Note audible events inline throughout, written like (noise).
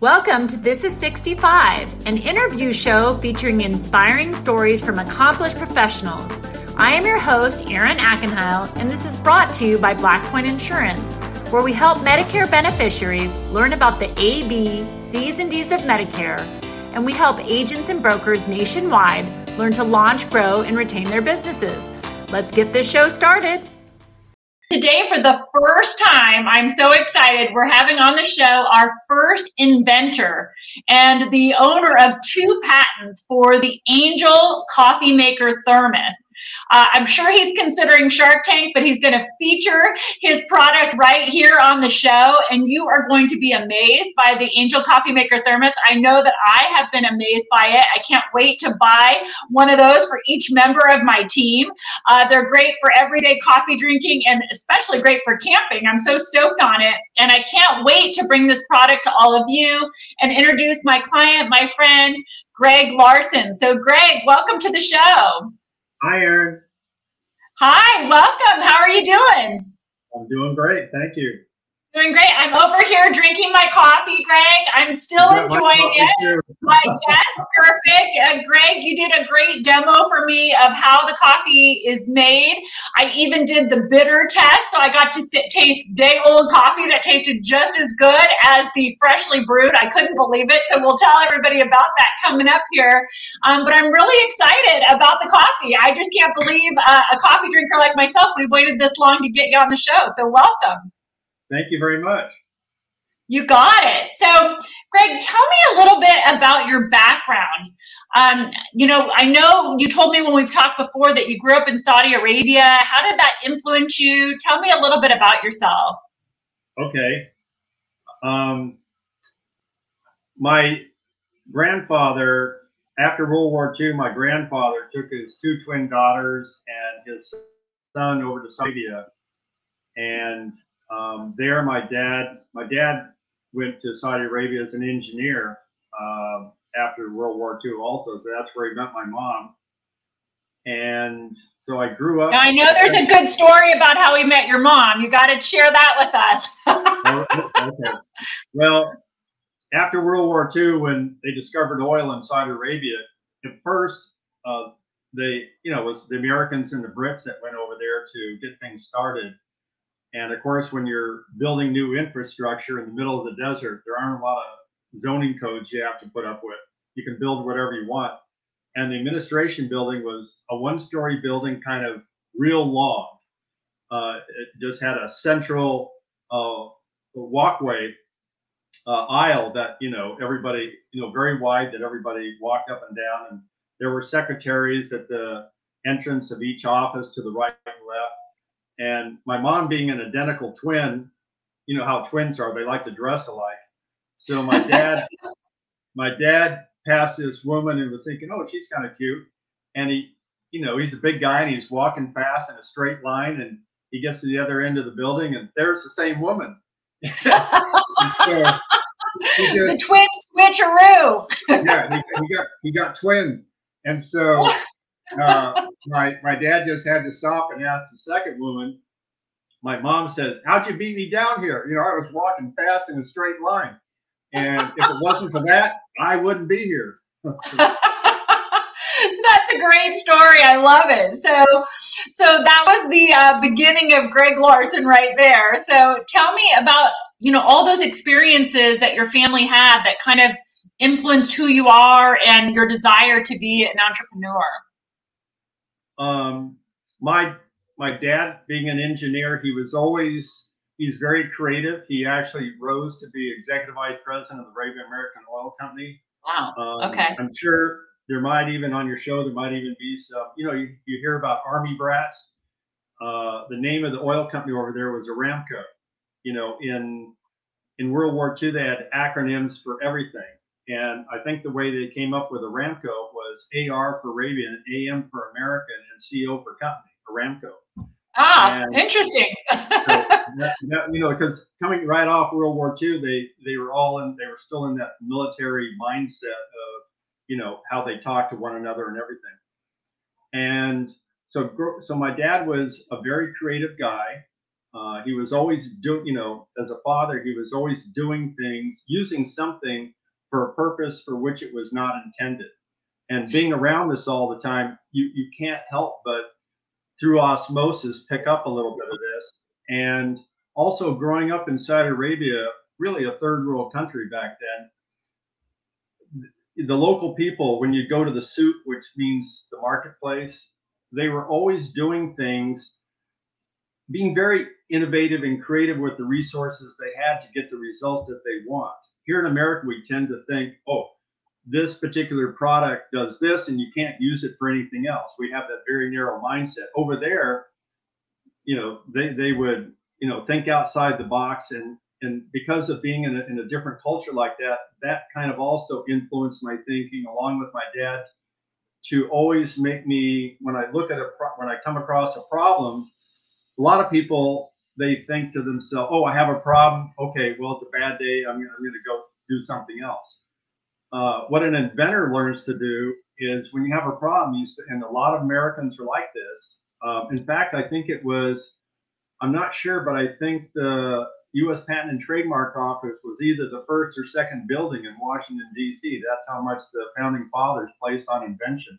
Welcome to This is 65, an interview show featuring inspiring stories from accomplished professionals. I am your host, Erin Ackenheil, and this is brought to you by Black Point Insurance, where we help Medicare beneficiaries learn about the A, B, C's, and D's of Medicare, and we help agents and brokers nationwide learn to launch, grow, and retain their businesses. Let's get this show started. Today, for the first time, I'm so excited. We're having on the show our first inventor and the owner of two patents for the Angel Coffee Maker Thermos. Uh, I'm sure he's considering Shark Tank, but he's going to feature his product right here on the show, and you are going to be amazed by the Angel Coffee Maker Thermos. I know that I have been amazed by it. I can't wait to buy one of those for each member of my team. Uh, they're great for everyday coffee drinking and especially great for camping. I'm so stoked on it, and I can't wait to bring this product to all of you and introduce my client, my friend, Greg Larsen. So, Greg, welcome to the show. Hi, Erin. Hi, welcome. How are you doing? I'm doing great. Thank you. Doing great. I'm over here drinking my coffee, Greg. I'm still enjoying it. My, yes, perfect. Uh, Greg, you did a great demo for me of how the coffee is made. I even did the bitter test, so I got to sit, taste day old coffee that tasted just as good as the freshly brewed. I couldn't believe it. So we'll tell everybody about that coming up here. Um, but I'm really excited about the coffee. I just can't believe uh, a coffee drinker like myself, we've waited this long to get you on the show. So welcome. Thank you very much. You got it. So, Greg, tell me a little bit about your background. Um, you know, I know you told me when we've talked before that you grew up in Saudi Arabia. How did that influence you? Tell me a little bit about yourself. Okay. Um, my grandfather, after World War II, my grandfather took his two twin daughters and his son over to Saudi Arabia. And um, there, my dad, my dad went to Saudi Arabia as an engineer uh, after World War II, also. So that's where he met my mom. And so I grew up. Now, I know there's a good story about how he met your mom. You got to share that with us. (laughs) Oh, okay. Well, after World War II, when they discovered oil in Saudi Arabia, at first, uh, they, you know, it was the Americans and the Brits that went over there to get things started. And of course, when you're building new infrastructure in the middle of the desert, there aren't a lot of zoning codes you have to put up with. You can build whatever you want. And the administration building was a one story building, kind of real long. Uh, it just had a central uh, walkway uh, aisle that, you know, everybody, you know, very wide that everybody walked up and down. And there were secretaries at the entrance of each office to the right and left and my mom being an identical twin, you know how twins are, they like to dress alike. So my (laughs) dad, my dad passed this woman and was thinking, oh, she's kind of cute. And he, you know, he's a big guy and he's walking fast in a straight line and he gets to the other end of the building and there's the same woman. (laughs) so just, the twin switcheroo. yeah, he, he, got he got twin. And so (laughs) uh, my my dad just had to stop and ask the second woman. My mom says, "How'd you beat me down here? You know, I was walking fast in a straight line, and if it wasn't for that, I wouldn't be here." (laughs) That's a great story. I love it. So, so that was the uh, beginning of Greg Larsen right there. So, tell me about you know all those experiences that your family had that kind of influenced who you are and your desire to be an entrepreneur um, my my dad being an engineer, he was always he's very creative. He actually rose to be executive vice president of the Arabian American Oil Company. Wow. Um, okay. I'm sure there might even on your show there might even be some. You know, you, you hear about army brats. Uh, the name of the oil company over there was Aramco. You know, in in World War II, they had acronyms for everything. And I think the way they came up with Aramco was AR for Arabian, AM for American, and CO for company, Aramco. Ah, and interesting. (laughs) so that, that, you know, because coming right off World War II, they they were all in, they were still in that military mindset of, you know, how they talk to one another and everything. And so, so my dad was a very creative guy. Uh, he was always doing, you know, as a father, he was always doing things, using something for a purpose for which it was not intended. And being around this all the time, you, you can't help but through osmosis pick up a little bit of this. And also growing up in Saudi Arabia, really a third world country back then, the local people, when you go to the souk, which means the marketplace, they were always doing things, being very innovative and creative with the resources they had to get the results that they want. Here in America, we tend to think, oh, this particular product does this and you can't use it for anything else. We have that very narrow mindset. Over there, you know, they, they would, you know, think outside the box and and because of being in a, in a different culture like that, that kind of also influenced my thinking along with my dad to always make me when I look at a pro- when I come across a problem, a lot of people they think to themselves, "Oh, I have a problem. Okay, well, it's a bad day. I'm, I'm going to go do something else." Uh, what an inventor learns to do is when you have a problem, you and a lot of Americans are like this. Um, in fact, I think it was, I'm not sure, but I think the U.S. Patent and Trademark Office was either the first or second building in Washington D.C. That's how much the founding fathers placed on invention.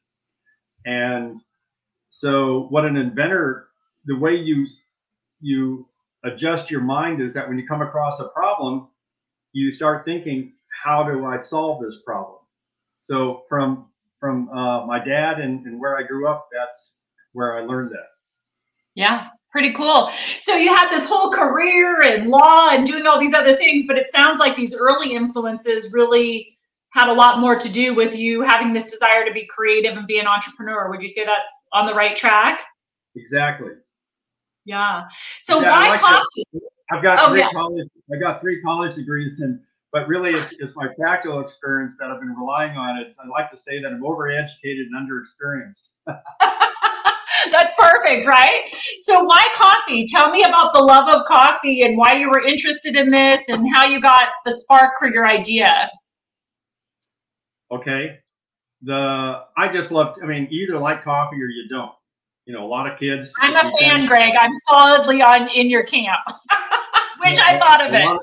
And so, what an inventor, the way you you adjust your mind is that when you come across a problem, you start thinking, how do I solve this problem? So from from uh, my dad and, and where I grew up, that's where I learned that. Yeah, pretty cool. So you had this whole career in law and doing all these other things, but it sounds like these early influences really had a lot more to do with you having this desire to be creative and be an entrepreneur. Would you say that's on the right track? Exactly. Yeah. So yeah, why like coffee? I've got oh, three yeah. college. I got three college degrees, and but really, it's, it's my practical experience that I've been relying on. It's I like to say that I'm overeducated and underexperienced. (laughs) That's perfect, right? So, why coffee? Tell me about the love of coffee and why you were interested in this and how you got the spark for your idea. Okay. The I just love. I mean, either like coffee or you don't you know, a lot of kids. I'm a fan, Greg. I'm solidly on in your camp. (laughs) Yeah, I thought of it. Of,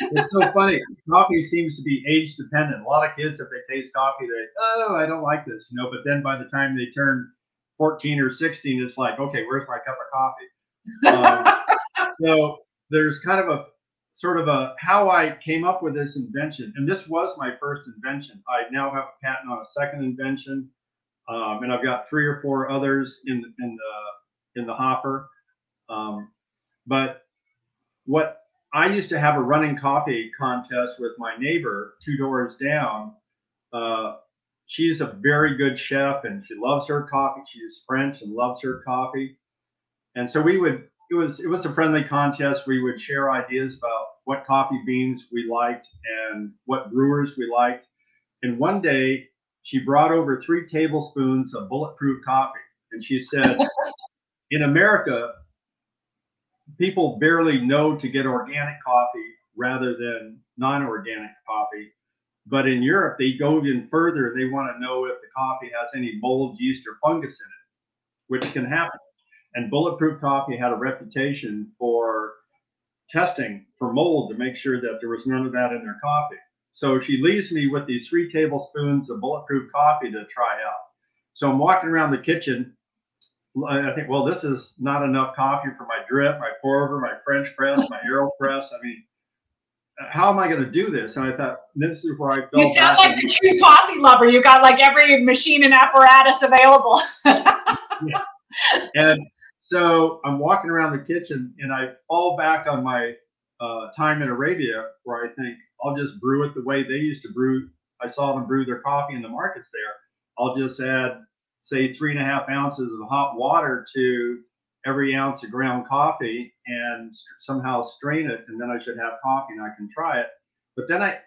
it's so funny. coffee seems to be age dependent. A lot of kids, if they taste coffee, they oh, I don't like this, you know. But then by the time they turn 14 or 16, it's like, okay, where's my cup of coffee? Um, (laughs) so there's kind of a sort of a how I came up with this invention, and this was my first invention. I now have a patent on a second invention um, and I've got three or four others in in the in the hopper. Um, but what I used to have a running coffee contest with my neighbor two doors down. Uh, she's a very good chef and she loves her coffee. She's French and loves her coffee. And so we would it was it was a friendly contest. We would share ideas about what coffee beans we liked and what brewers we liked. And one day she brought over three tablespoons of bulletproof coffee. And she said, (laughs) in America, people barely know to get organic coffee rather than non organic coffee. But in Europe, they go even further. They want to know if the coffee has any mold, yeast, or fungus in it, which can happen. And Bulletproof Coffee had a reputation for testing for mold to make sure that there was none of that in their coffee. So she leaves me with these three tablespoons of bulletproof coffee to try out. So I'm walking around the kitchen. I think, well, this is not enough coffee for my drip, my pour over, my French press, my AeroPress. I mean, how am I going to do this? And I thought, this is where I felt. You sound like the true coffee lover. You got like every machine and apparatus available. yeah. And so I'm walking around the kitchen and I fall back on my uh, time in Arabia where I think, I'll just brew it the way they used to brew. I saw them brew their coffee in the markets there. I'll just add, say, three and a half ounces of hot water to every ounce of ground coffee and somehow strain it, and then I should have coffee and I can try it. But then I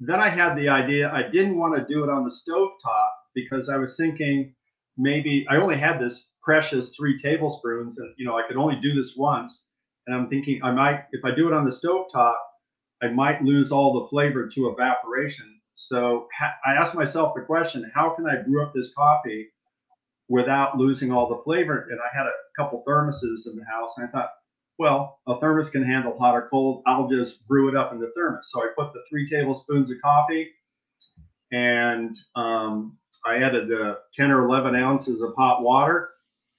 then I had the idea I didn't want to do it on the stove top because I was thinking maybe I only had this precious three tablespoons and you know I could only do this once. And I'm thinking I might if I do it on the stove top, I might lose all the flavor to evaporation. So I asked myself the question, how can I brew up this coffee without losing all the flavor? And I had a couple thermoses in the house, and I thought, well, a thermos can handle hot or cold. I'll just brew it up in the thermos. So I put the three tablespoons of coffee and um, I added uh, 10 or 11 ounces of hot water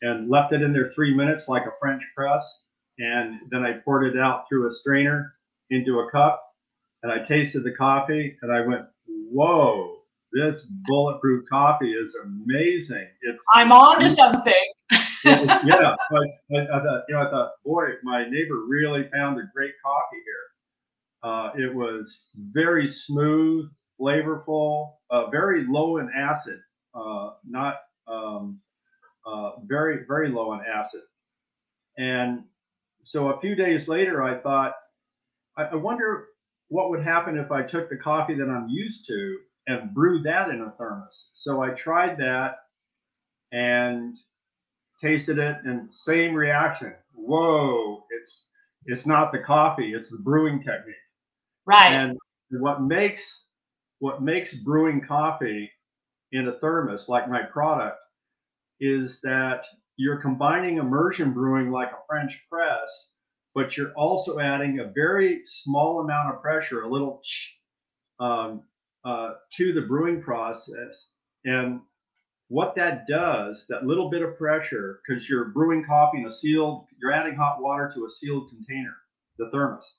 and left it in there three minutes like a French press. And then I poured it out through a strainer into a cup and I tasted the coffee and I went, whoa, this bulletproof coffee is amazing. It's I'm on to something. (laughs) yeah, I, I, I, thought, you know, I thought, boy, my neighbor really found a great coffee here. Uh, it was very smooth, flavorful, uh, very low in acid, uh, not um, uh, very, very low in acid. And so a few days later, I thought, I, I wonder what would happen if I took the coffee that I'm used to and brewed that in a thermos. So I tried that and tasted it and same reaction. Whoa, it's it's not the coffee, it's the brewing technique. Right. And what makes what makes brewing coffee in a thermos like my product is that you're combining immersion brewing like a French press, but you're also adding a very small amount of pressure, a little um, uh, to the brewing process. And what that does, that little bit of pressure, because you're brewing coffee in a sealed, you're adding hot water to a sealed container, the thermos.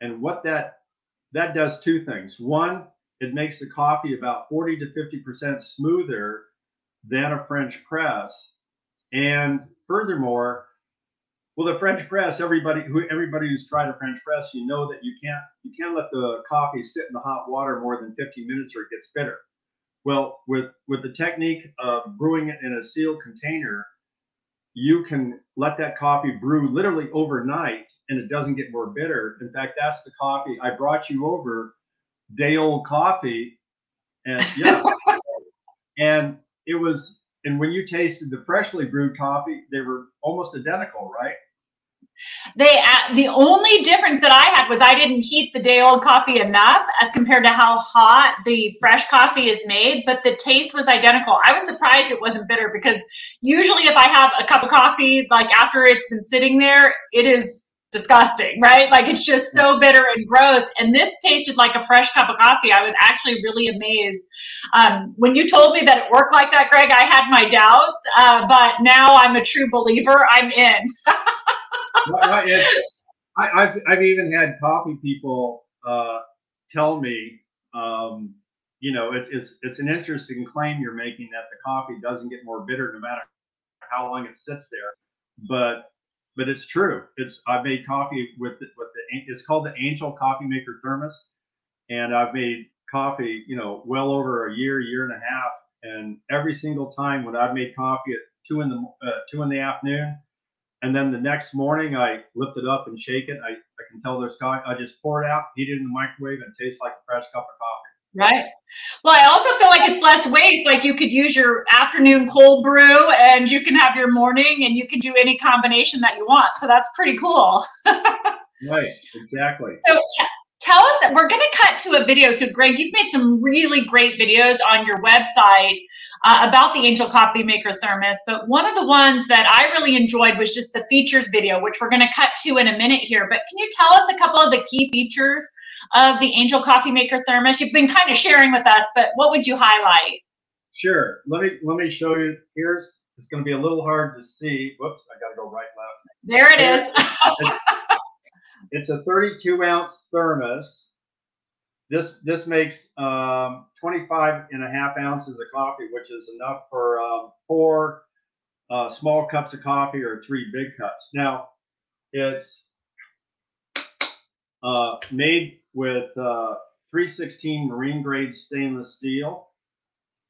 And what that that does two things. One, it makes the coffee about 40 to 50% smoother than a French press. And furthermore, well, the French press, everybody who everybody who's tried a French press, you know that you can't you can't let the coffee sit in the hot water more than 15 minutes or it gets bitter. Well, with with the technique of brewing it in a sealed container, you can let that coffee brew literally overnight and it doesn't get more bitter. In fact, that's the coffee I brought you over, day old coffee. And (laughs) yeah. and it was and when you tasted the freshly brewed coffee, they were almost identical, right? They uh, the only difference that I had was I didn't heat the day old coffee enough as compared to how hot the fresh coffee is made, but the taste was identical. I was surprised it wasn't bitter because usually if I have a cup of coffee like after it's been sitting there, it is disgusting, right? Like it's just so bitter and gross. And this tasted like a fresh cup of coffee. I was actually really amazed. Um, when you told me that it worked like that, Greg, I had my doubts, uh, but now I'm a true believer. I'm in. (laughs) I, have I've even had coffee people uh, tell me, um, you know, it's, it's, it's an interesting claim you're making that the coffee doesn't get more bitter no matter how long it sits there. But but it's true. It's I've made coffee with with the it's called the Angel Coffee Maker Thermos, and I've made coffee, you know, well over a year, year and a half, and every single time when I've made coffee at two in the uh, two in the afternoon, and then the next morning I lift it up and shake it. I, I can tell there's coffee. I just pour it out, heat it in the microwave, and it tastes like a fresh cup of coffee. Right. Well, I also feel like it's less waste. Like you could use your afternoon cold brew and you can have your morning and you can do any combination that you want. So that's pretty cool. (laughs) right. Exactly. So tell us that we're going to cut to a video. So, Greg, you've made some really great videos on your website uh, about the Angel Coffee Maker Thermos. But one of the ones that I really enjoyed was just the features video, which we're going to cut to in a minute here. But can you tell us a couple of the key features of the Angel Coffee Maker Thermos? You've been kind of sharing with us, but what would you highlight? Sure. Let me let me show you. Here's it's going to be a little hard to see. Whoops, I got to go right left. There it is. (laughs) it's, a 32 ounce thermos. This this makes um, 25 and a half ounces of coffee, which is enough for um, four uh, small cups of coffee or three big cups. Now, it's uh, made with uh, 316 marine grade stainless steel.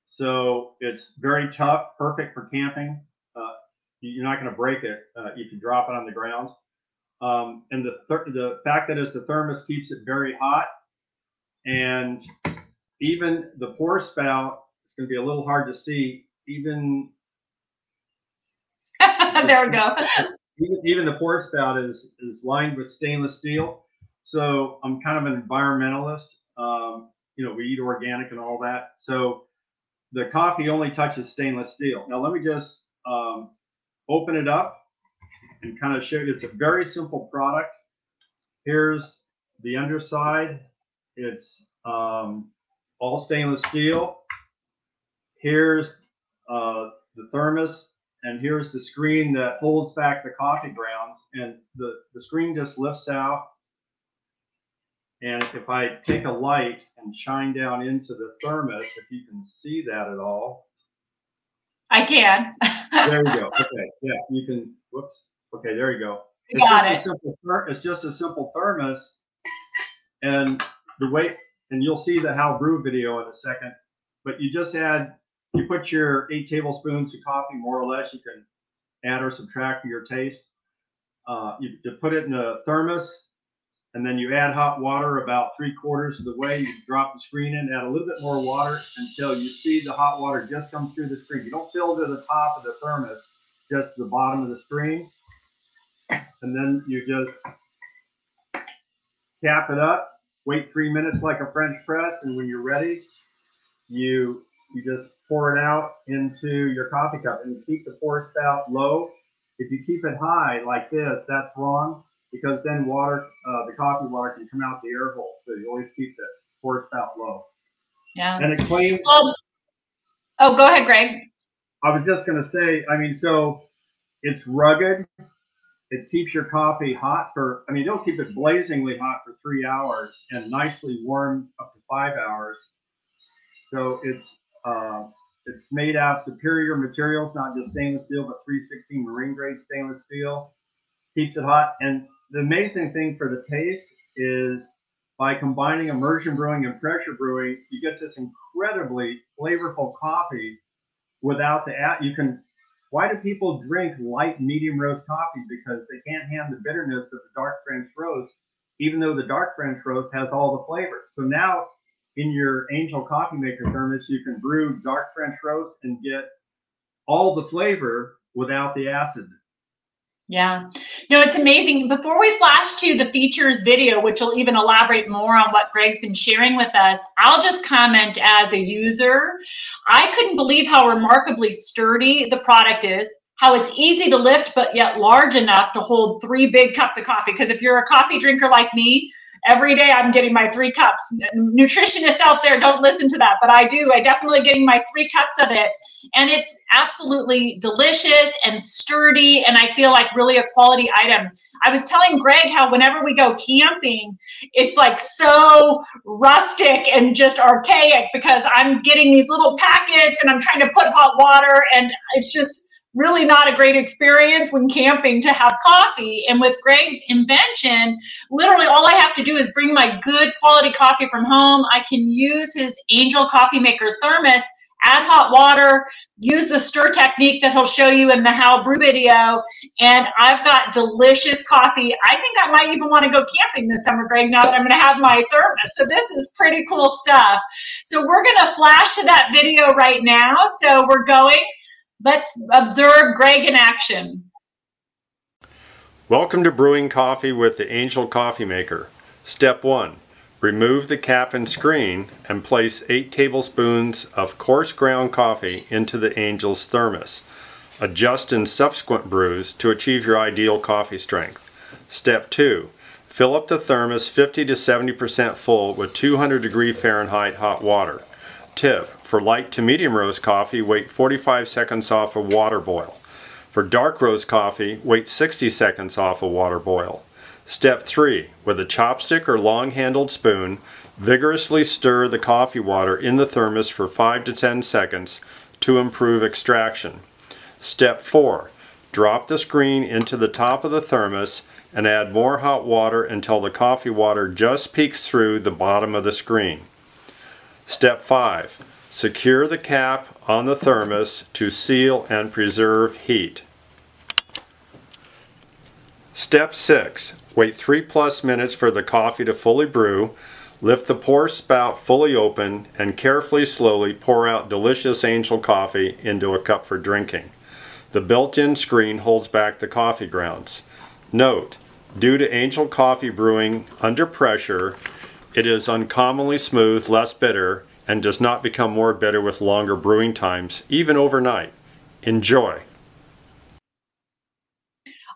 So it's very tough, perfect for camping. Uh, you're not going to break it. Uh, you drop it on the ground. Um, and the the fact that is the thermos keeps it very hot, and even the pour spout it's going to be a little hard to see. Even (laughs) there we go. (laughs) Even, even the pour spout is is lined with stainless steel, so I'm kind of an environmentalist. Um, you know, we eat organic and all that. So the coffee only touches stainless steel. Now let me just um, open it up and kind of show you. It's a very simple product. Here's the underside. It's um, all stainless steel. Here's uh, the thermos, and here's the screen that holds back the coffee grounds. And the, the screen just lifts out. And if I take a light and shine down into the thermos, if you can see that at all. I can. there you go. (laughs) Okay. Yeah, you can. Whoops. Okay, there you go. It's Got it. Simple, it's just a simple thermos. And the way, and you'll see the how brew video in a second, but you just add, you put your eight tablespoons of coffee, more or less. You can add or subtract for your taste. Uh, you, you put it in the thermos, and then you add hot water about three quarters of the way. You drop the screen in, add a little bit more water until you see the hot water just come through the screen. You don't fill to the top of the thermos, just the bottom of the screen. And then you just cap it up, wait three minutes like a French press, and when you're ready, you you just pour it out into your coffee cup and keep the pour spout low. If you keep it high like this, that's wrong because then water, uh, the coffee water can come out the air hole. So you always keep the pour spout low. Yeah. And it claims. Um, oh, go ahead, Greg. I was just going to say, I mean, so it's rugged. It keeps your coffee hot for, I mean, it'll keep it blazingly hot for three hours and nicely warm up to five hours. So it's, uh, it's made out of superior materials, not just stainless steel, but 316 marine grade stainless steel. Keeps it hot. And the amazing thing for the taste is by combining immersion brewing and pressure brewing, you get this incredibly flavorful coffee without the you can why do people drink light medium roast coffee? Because they can't handle the bitterness of the dark french roast even though the dark french roast has all the flavor. So now in your angel coffee maker thermos you can brew dark french roast and get all the flavor without the acid. Yeah. No, it's amazing. Before we flash to the features video, which will even elaborate more on what Greg's been sharing with us, I'll just comment as a user. I couldn't believe how remarkably sturdy the product is, how it's easy to lift, but yet large enough to hold three big cups of coffee. Because if you're a coffee drinker like me, every day I'm getting my three cups. Nutritionists out there don't listen to that, but I do. I definitely getting my three cups of it. And it's absolutely delicious and sturdy. And I feel like really a quality item. I was telling Greg how whenever we go camping, it's like so rustic and just archaic because I'm getting these little packets and I'm trying to put hot water and it's just really not a great experience when camping to have coffee. And with Greg's invention, literally all I have to do is bring my good quality coffee from home. I can use his Angel Coffee Maker thermos, add hot water, use the stir technique that he'll show you in the How Brew video, and I've got delicious coffee. I think I might even want to go camping this summer, Greg, now that I'm going to have my thermos. So this is pretty cool stuff. So we're going to flash to that video right now. So we're going Let's observe Greg in action. Welcome to Brewing Coffee with the Angel Coffee Maker. Step 1. Remove the cap and screen and place 8 tablespoons of coarse ground coffee into the Angel's thermos. Adjust in subsequent brews to achieve your ideal coffee strength. Step 2. Fill up the thermos 50 to 70% full with 200 degree Fahrenheit hot water. Tip for light to medium roast coffee, wait 45 seconds off a water boil. For dark roast coffee, wait 60 seconds off a water boil. Step 3. With a chopstick or long handled spoon, vigorously stir the coffee water in the thermos for 5 to 10 seconds to improve extraction. Step 4. Drop the screen into the top of the thermos and add more hot water until the coffee water just peeks through the bottom of the screen. Step 5. Secure the cap on the thermos to seal and preserve heat. Step 6. Wait 3 plus minutes for the coffee to fully brew. Lift the pour spout fully open and carefully slowly pour out delicious angel coffee into a cup for drinking. The built-in screen holds back the coffee grounds. Note, due to angel coffee brewing under pressure, it is uncommonly smooth, less bitter, and does not become more bitter with longer brewing times, even overnight. Enjoy.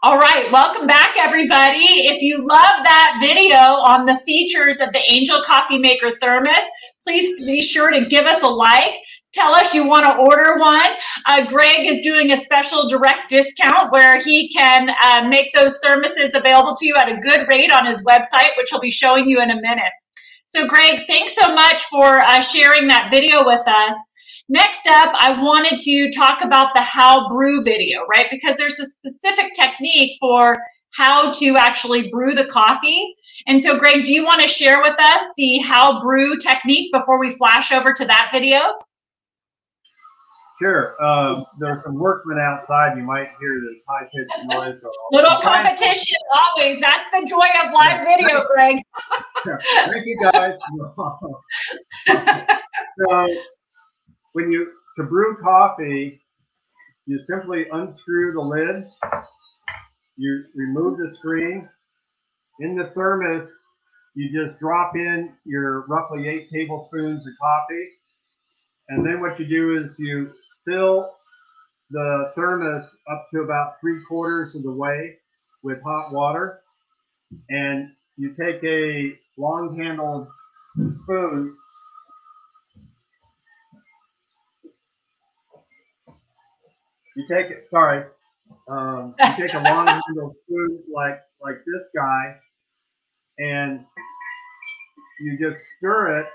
All right, welcome back, everybody. If you love that video on the features of the Angel Coffee Maker Thermos, please be sure to give us a like. Tell us you want to order one. Uh, Greg is doing a special direct discount where he can uh, make those thermoses available to you at a good rate on his website, which he'll be showing you in a minute. So, Greg, thanks so much for uh, sharing that video with us. Next up, I wanted to talk about the how brew video, right? Because there's a specific technique for how to actually brew the coffee. And so, Greg, do you want to share with us the how brew technique before we flash over to that video? Sure. Um, there's some workmen outside. You might hear this high pitched (laughs) noise. Little competition, always. That's the joy of live video, Greg. (laughs) (laughs) Thank you, guys. (laughs) so, when you to brew coffee, you simply unscrew the lid. You remove the screen. In the thermos, you just drop in your roughly eight tablespoons of coffee. And then what you do is you fill the thermos up to about three quarters of the way with hot water. And you take a long handled spoon you take it. Sorry, um, you take a (laughs) long handled spoon like like this guy, and you just stir it.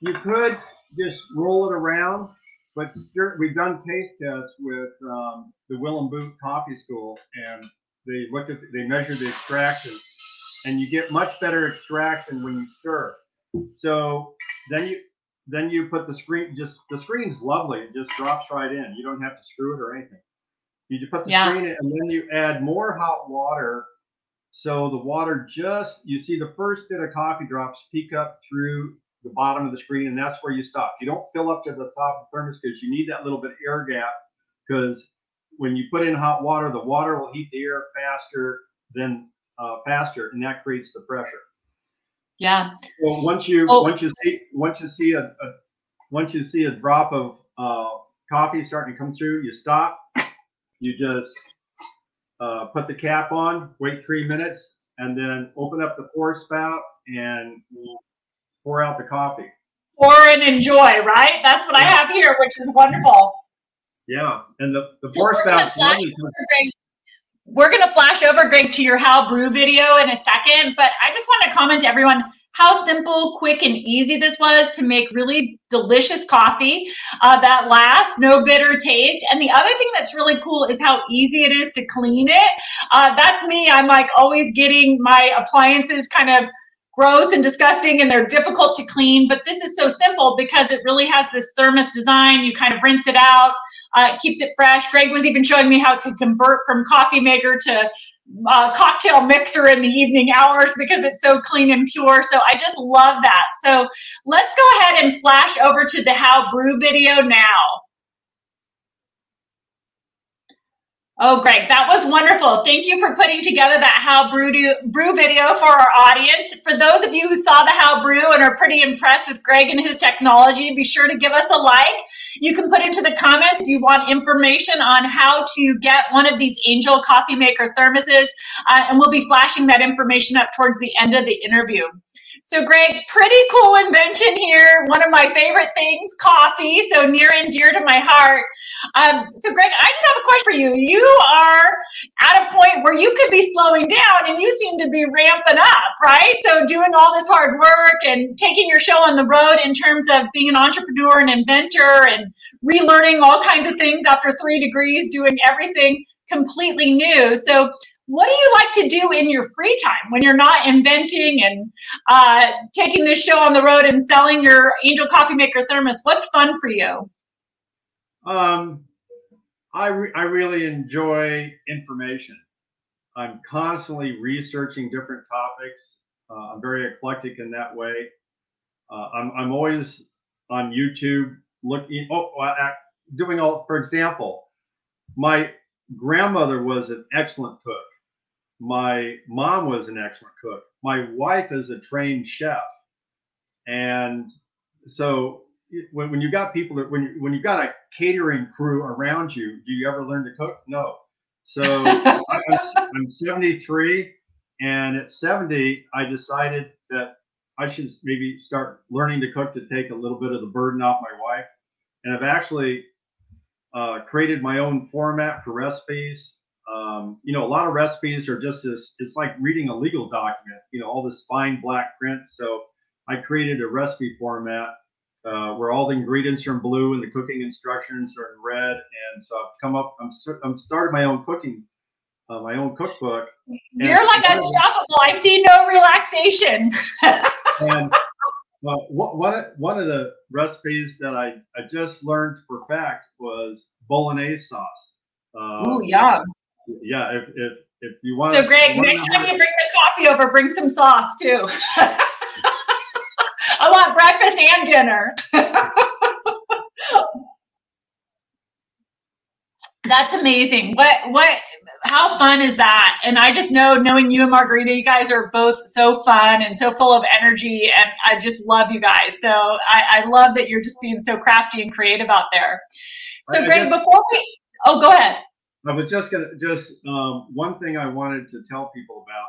You could just roll it around, but stir. We've done taste tests with um, the Willem Boot Coffee School, and they looked at they measured the extraction, and you get much better extraction when you stir. So then you then you put the screen just the screen's lovely it just drops right in you don't have to screw it or anything you just put the yeah. screen in and then you add more hot water so the water just you see the first bit of coffee drops peek up through the bottom of the screen and that's where you stop you don't fill up to the top of the thermos because you need that little bit of air gap because when you put in hot water the water will heat the air faster than uh, faster and that creates the pressure yeah. Well, once you oh. once you see once you see a, a once you see a drop of uh, coffee starting to come through, you stop. You just uh, put the cap on, wait three minutes, and then open up the pour spout and pour out the coffee. Pour and enjoy, right? That's what yeah. I have here, which is wonderful. Yeah, and the, the so pour spout we're going to flash over, Greg, to your How Brew video in a second, but I just want to comment to everyone how simple, quick, and easy this was to make really delicious coffee uh, that lasts, no bitter taste. And the other thing that's really cool is how easy it is to clean it. Uh, that's me. I'm like always getting my appliances kind of gross and disgusting and they're difficult to clean. But this is so simple because it really has this thermos design. You kind of rinse it out, uh, it keeps it fresh. Greg was even showing me how it could convert from coffee maker to uh, cocktail mixer in the evening hours because it's so clean and pure. So I just love that. So let's go ahead and flash over to the How Brew video now. Oh, Greg, that was wonderful. Thank you for putting together that How Brew, do, brew video for our audience. For those of you who saw the How Brew and are pretty impressed with Greg and his technology, be sure to give us a like. You can put into the comments if you want information on how to get one of these Angel Coffee Maker thermoses, uh, and we'll be flashing that information up towards the end of the interview. So, Greg, pretty cool invention here. One of my favorite things, coffee. So near and dear to my heart. Um, so, Greg, I just have a question for you. You are at a point where you could be slowing down, and you seem to be ramping up, right? So, doing all this hard work and taking your show on the road in terms of being an entrepreneur and inventor and relearning all kinds of things after three degrees, doing everything completely new. So, what do you like to do in your free time when you're not inventing and uh, taking this show on the road and selling your Angel Coffee Maker thermos? What's fun for you? Um, I, re- I really enjoy information. I'm constantly researching different topics. Uh, I'm very eclectic in that way. Uh, I'm, I'm always on YouTube looking, oh, doing all, for example, my grandmother was an excellent cook my mom was an excellent cook. My wife is a trained chef, and so when, when you got people that when you, when you got a catering crew around you, do you ever learn to cook? No. So (laughs) I'm, I'm 73, and at 70, I decided that I should maybe start learning to cook to take a little bit of the burden off my wife. And I've actually uh, created my own format for recipes. Um, you know, a lot of recipes are just this, it's like reading a legal document, you know, all this fine black print. So I created a recipe format uh, where all the ingredients are in blue and the cooking instructions are in red. And so I've come up, I'm, I'm started my own cooking, uh, my own cookbook. You're like unstoppable. I see no relaxation. and (laughs) well, one, one of the recipes that I, I just learned for fact was bolognese sauce. Um, oh, yeah. Yeah, if, if, if you want So, Greg, next time you bring the coffee over, bring some sauce too. (laughs) I want breakfast and dinner. (laughs) That's amazing. What what how fun is that? And I just know knowing you and Margarita, you guys are both so fun and so full of energy and I just love you guys. So I, I love that you're just being so crafty and creative out there. So I, Greg, before we oh go ahead. I was just gonna just um, one thing I wanted to tell people about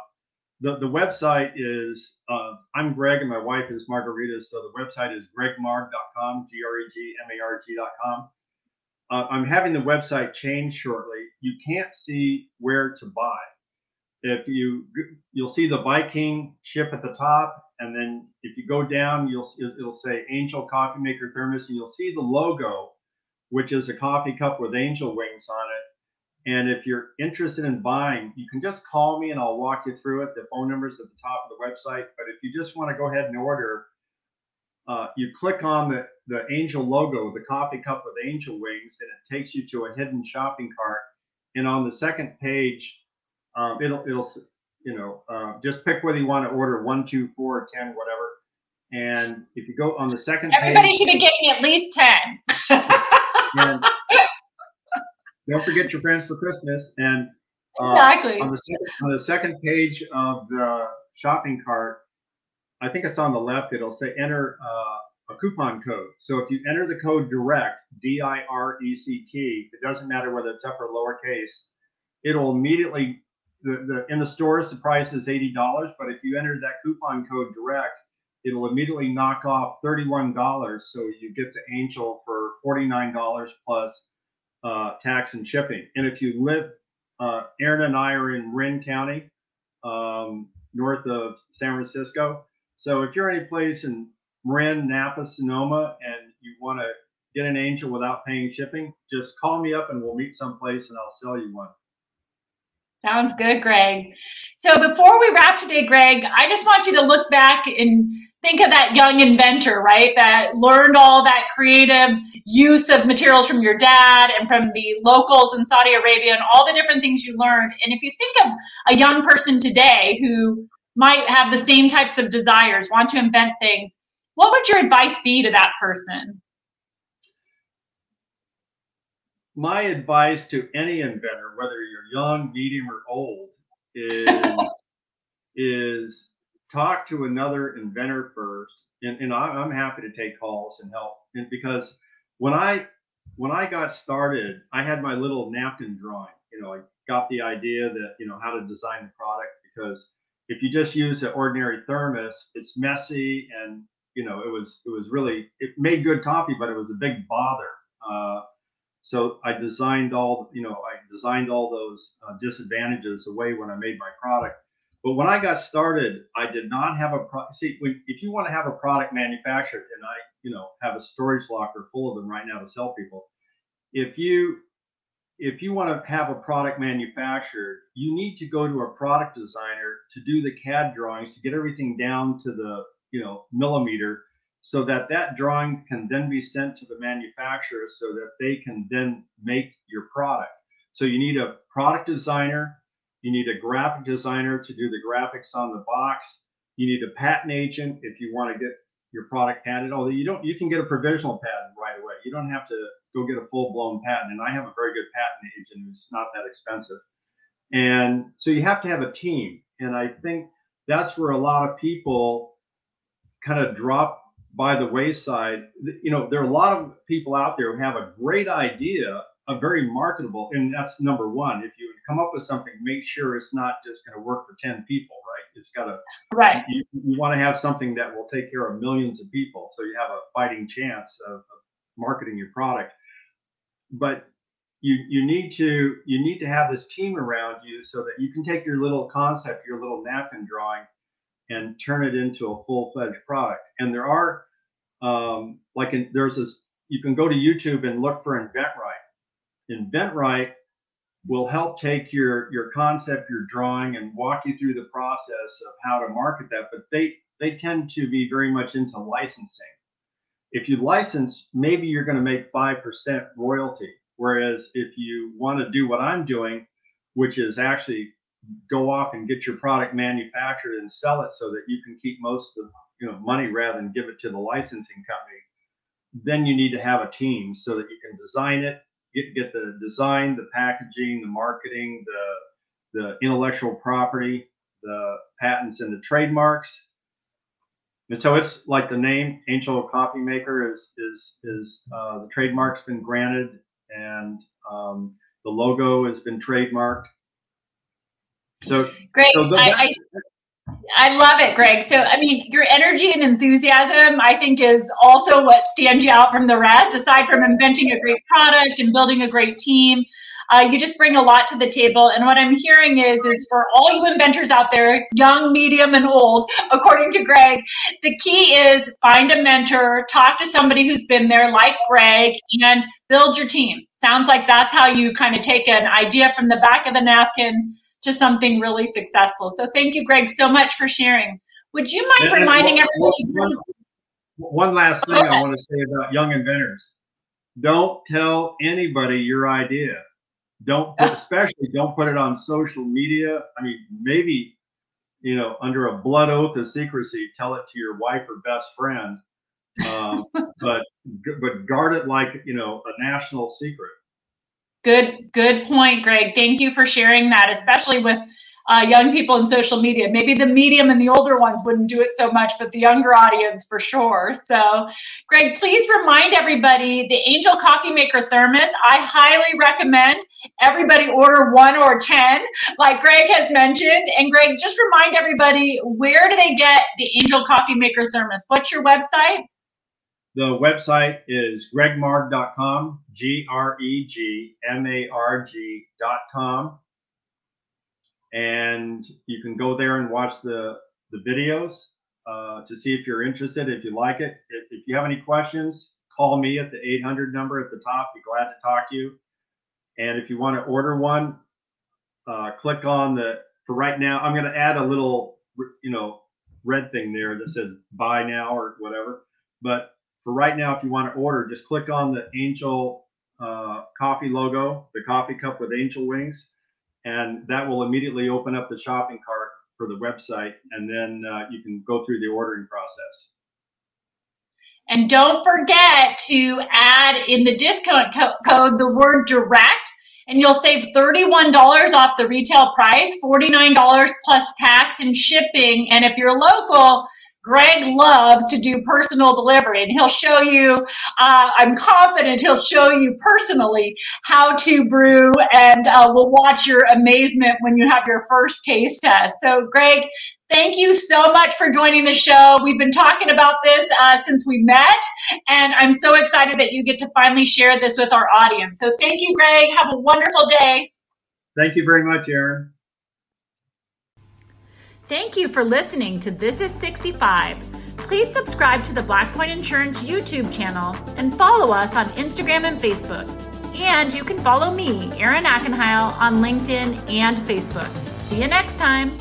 the, the website is uh, I'm Greg and my wife is Margarita. So the website is gregmarg.com, G R E G M A R G.com. Uh, I'm having the website change shortly. You can't see where to buy. If you you'll see the Viking ship at the top, and then if you go down, you'll it'll say Angel Coffee Maker Thermos, and you'll see the logo, which is a coffee cup with angel wings on it and if you're interested in buying, you can just call me and I'll walk you through it. The phone number is at the top of the website. But if you just want to go ahead and order, uh, you click on the, the angel logo, the coffee cup with angel wings, and it takes you to a hidden shopping cart. And on the second page, um, it'll it'll you know uh, just pick whether you want to order one, two, four, ten, whatever. And if you go on the second, everybody page, should be getting at least ten. (laughs) and, don't forget your friends for Christmas. And uh, exactly on the, second, on the second page of the shopping cart, I think it's on the left. It'll say enter uh, a coupon code. So if you enter the code direct, D I R E C T, it doesn't matter whether it's upper or lowercase, it'll immediately the, the in the stores the price is eighty dollars, but if you enter that coupon code direct, it'll immediately knock off thirty-one dollars. So you get the Angel for forty-nine dollars plus uh, tax and shipping. And if you live, uh, Erin and I are in Marin County, um, north of San Francisco. So if you're any place in Marin, Napa, Sonoma, and you want to get an angel without paying shipping, just call me up and we'll meet someplace and I'll sell you one. Sounds good, Greg. So before we wrap today, Greg, I just want you to look back and think of that young inventor, right? That learned all that creative use of materials from your dad and from the locals in Saudi Arabia and all the different things you learned. And if you think of a young person today who might have the same types of desires, want to invent things, what would your advice be to that person? My advice to any inventor, whether you're young, medium, or old, is (laughs) is talk to another inventor first. And, and I, am happy to take calls and help. And because when I when I got started, I had my little napkin drawing. You know, I got the idea that you know how to design the product because if you just use an ordinary thermos, it's messy and you know it was it was really it made good coffee, but it was a big bother. Uh, so I designed all you know I designed all those uh, disadvantages away when I made my product. But when I got started, I did not have a pro- see. If you want to have a product manufactured, and I, you know, have a storage locker full of them right now to sell people. If you if you want to have a product manufactured, you need to go to a product designer to do the CAD drawings to get everything down to the you know millimeter, so that that drawing can then be sent to the manufacturer so that they can then make your product. So you need a product designer you need a graphic designer to do the graphics on the box. You need a patent agent if you want to get your product patented. Although you don't, you can get a provisional patent right away. You don't have to go get a full blown patent. And I have a very good patent agent who's not that expensive. And so you have to have a team. And I think that's where a lot of people kind of drop by the wayside. You know, there are a lot of people out there who have a great idea a very marketable, and that's number one. If you come up with something, make sure it's not just going to work for 10 people, right? It's got to, right. You, you want to have something that will take care of millions of people. So you have a fighting chance of, of marketing your product. But you, you need to you need to have this team around you so that you can take your little concept, your little napkin drawing, and turn it into a full-fledged product. And there are um, like in, there's this you can go to YouTube and look for InventRight. InventRight will help take your your concept, your drawing, and walk you through the process of how to market that. But they they tend to be very much into licensing. If you license, maybe you're going to make five percent royalty. Whereas if you want to do what I'm doing, which is actually go off and get your product manufactured and sell it so that you can keep most of the you know money rather than give it to the licensing company then you need to have a team so that you can design it get get the design the packaging the marketing the the intellectual property the patents and the trademarks and so it's like the name angel coffee maker is is is uh, the trademark's been granted and um, the logo has been trademarked so great. So the, I, I, I love it, Greg. So, I mean, your energy and enthusiasm, I think, is also what stands you out from the rest. Aside from inventing a great product and building a great team, uh, you just bring a lot to the table. And what I'm hearing is, is for all you inventors out there, young, medium, and old, (laughs) according to Greg, the key is find a mentor, talk to somebody who's been there, like Greg, and build your team. Sounds like that's how you kind of take an idea from the back of the napkin to something really successful. So thank you, Greg, so much for sharing. Would you mind and reminding one, everybody? One, one last thing I want to say about young inventors. Don't tell anybody your idea. Don't, put, (laughs) especially don't put it on social media. I mean, maybe, you know, under a blood oath of secrecy, tell it to your wife or best friend. Um, (laughs) but but guard it like you know a national secret. Good, good point, Greg. Thank you for sharing that, especially with uh, young people in social media. Maybe the medium and the older ones wouldn't do it so much, but the younger audience for sure. So, Greg, please remind everybody the Angel Coffee Maker Thermos. I highly recommend everybody order one or 10, like Greg has mentioned. And, Greg, just remind everybody where do they get the Angel Coffee Maker Thermos? What's your website? The website is gregmarg.com, G R E G M A R G.com. And you can go there and watch the, the videos uh, to see if you're interested, if you like it. If, if you have any questions, call me at the 800 number at the top. Be glad to talk to you. And if you want to order one, uh, click on the, for right now, I'm going to add a little, you know, red thing there that says buy now or whatever. But for right now, if you want to order, just click on the Angel uh, coffee logo, the coffee cup with angel wings, and that will immediately open up the shopping cart for the website, and then uh, you can go through the ordering process. And don't forget to add in the discount co- code the word direct, and you'll save $31 off the retail price, $49 plus tax and shipping. And if you're local, Greg loves to do personal delivery, and he'll show you, uh, I'm confident he'll show you personally how to brew, and uh, we'll watch your amazement when you have your first taste test. So, Greg, thank you so much for joining the show. We've been talking about this uh, since we met, and I'm so excited that you get to finally share this with our audience. So, thank you, Greg. Have a wonderful day. Thank you very much, Erin. Thank you for listening to This is 65. Please subscribe to the Black Point Insurance YouTube channel and follow us on Instagram and Facebook. And you can follow me, Erin Ackenheil, on LinkedIn and Facebook. See you next time.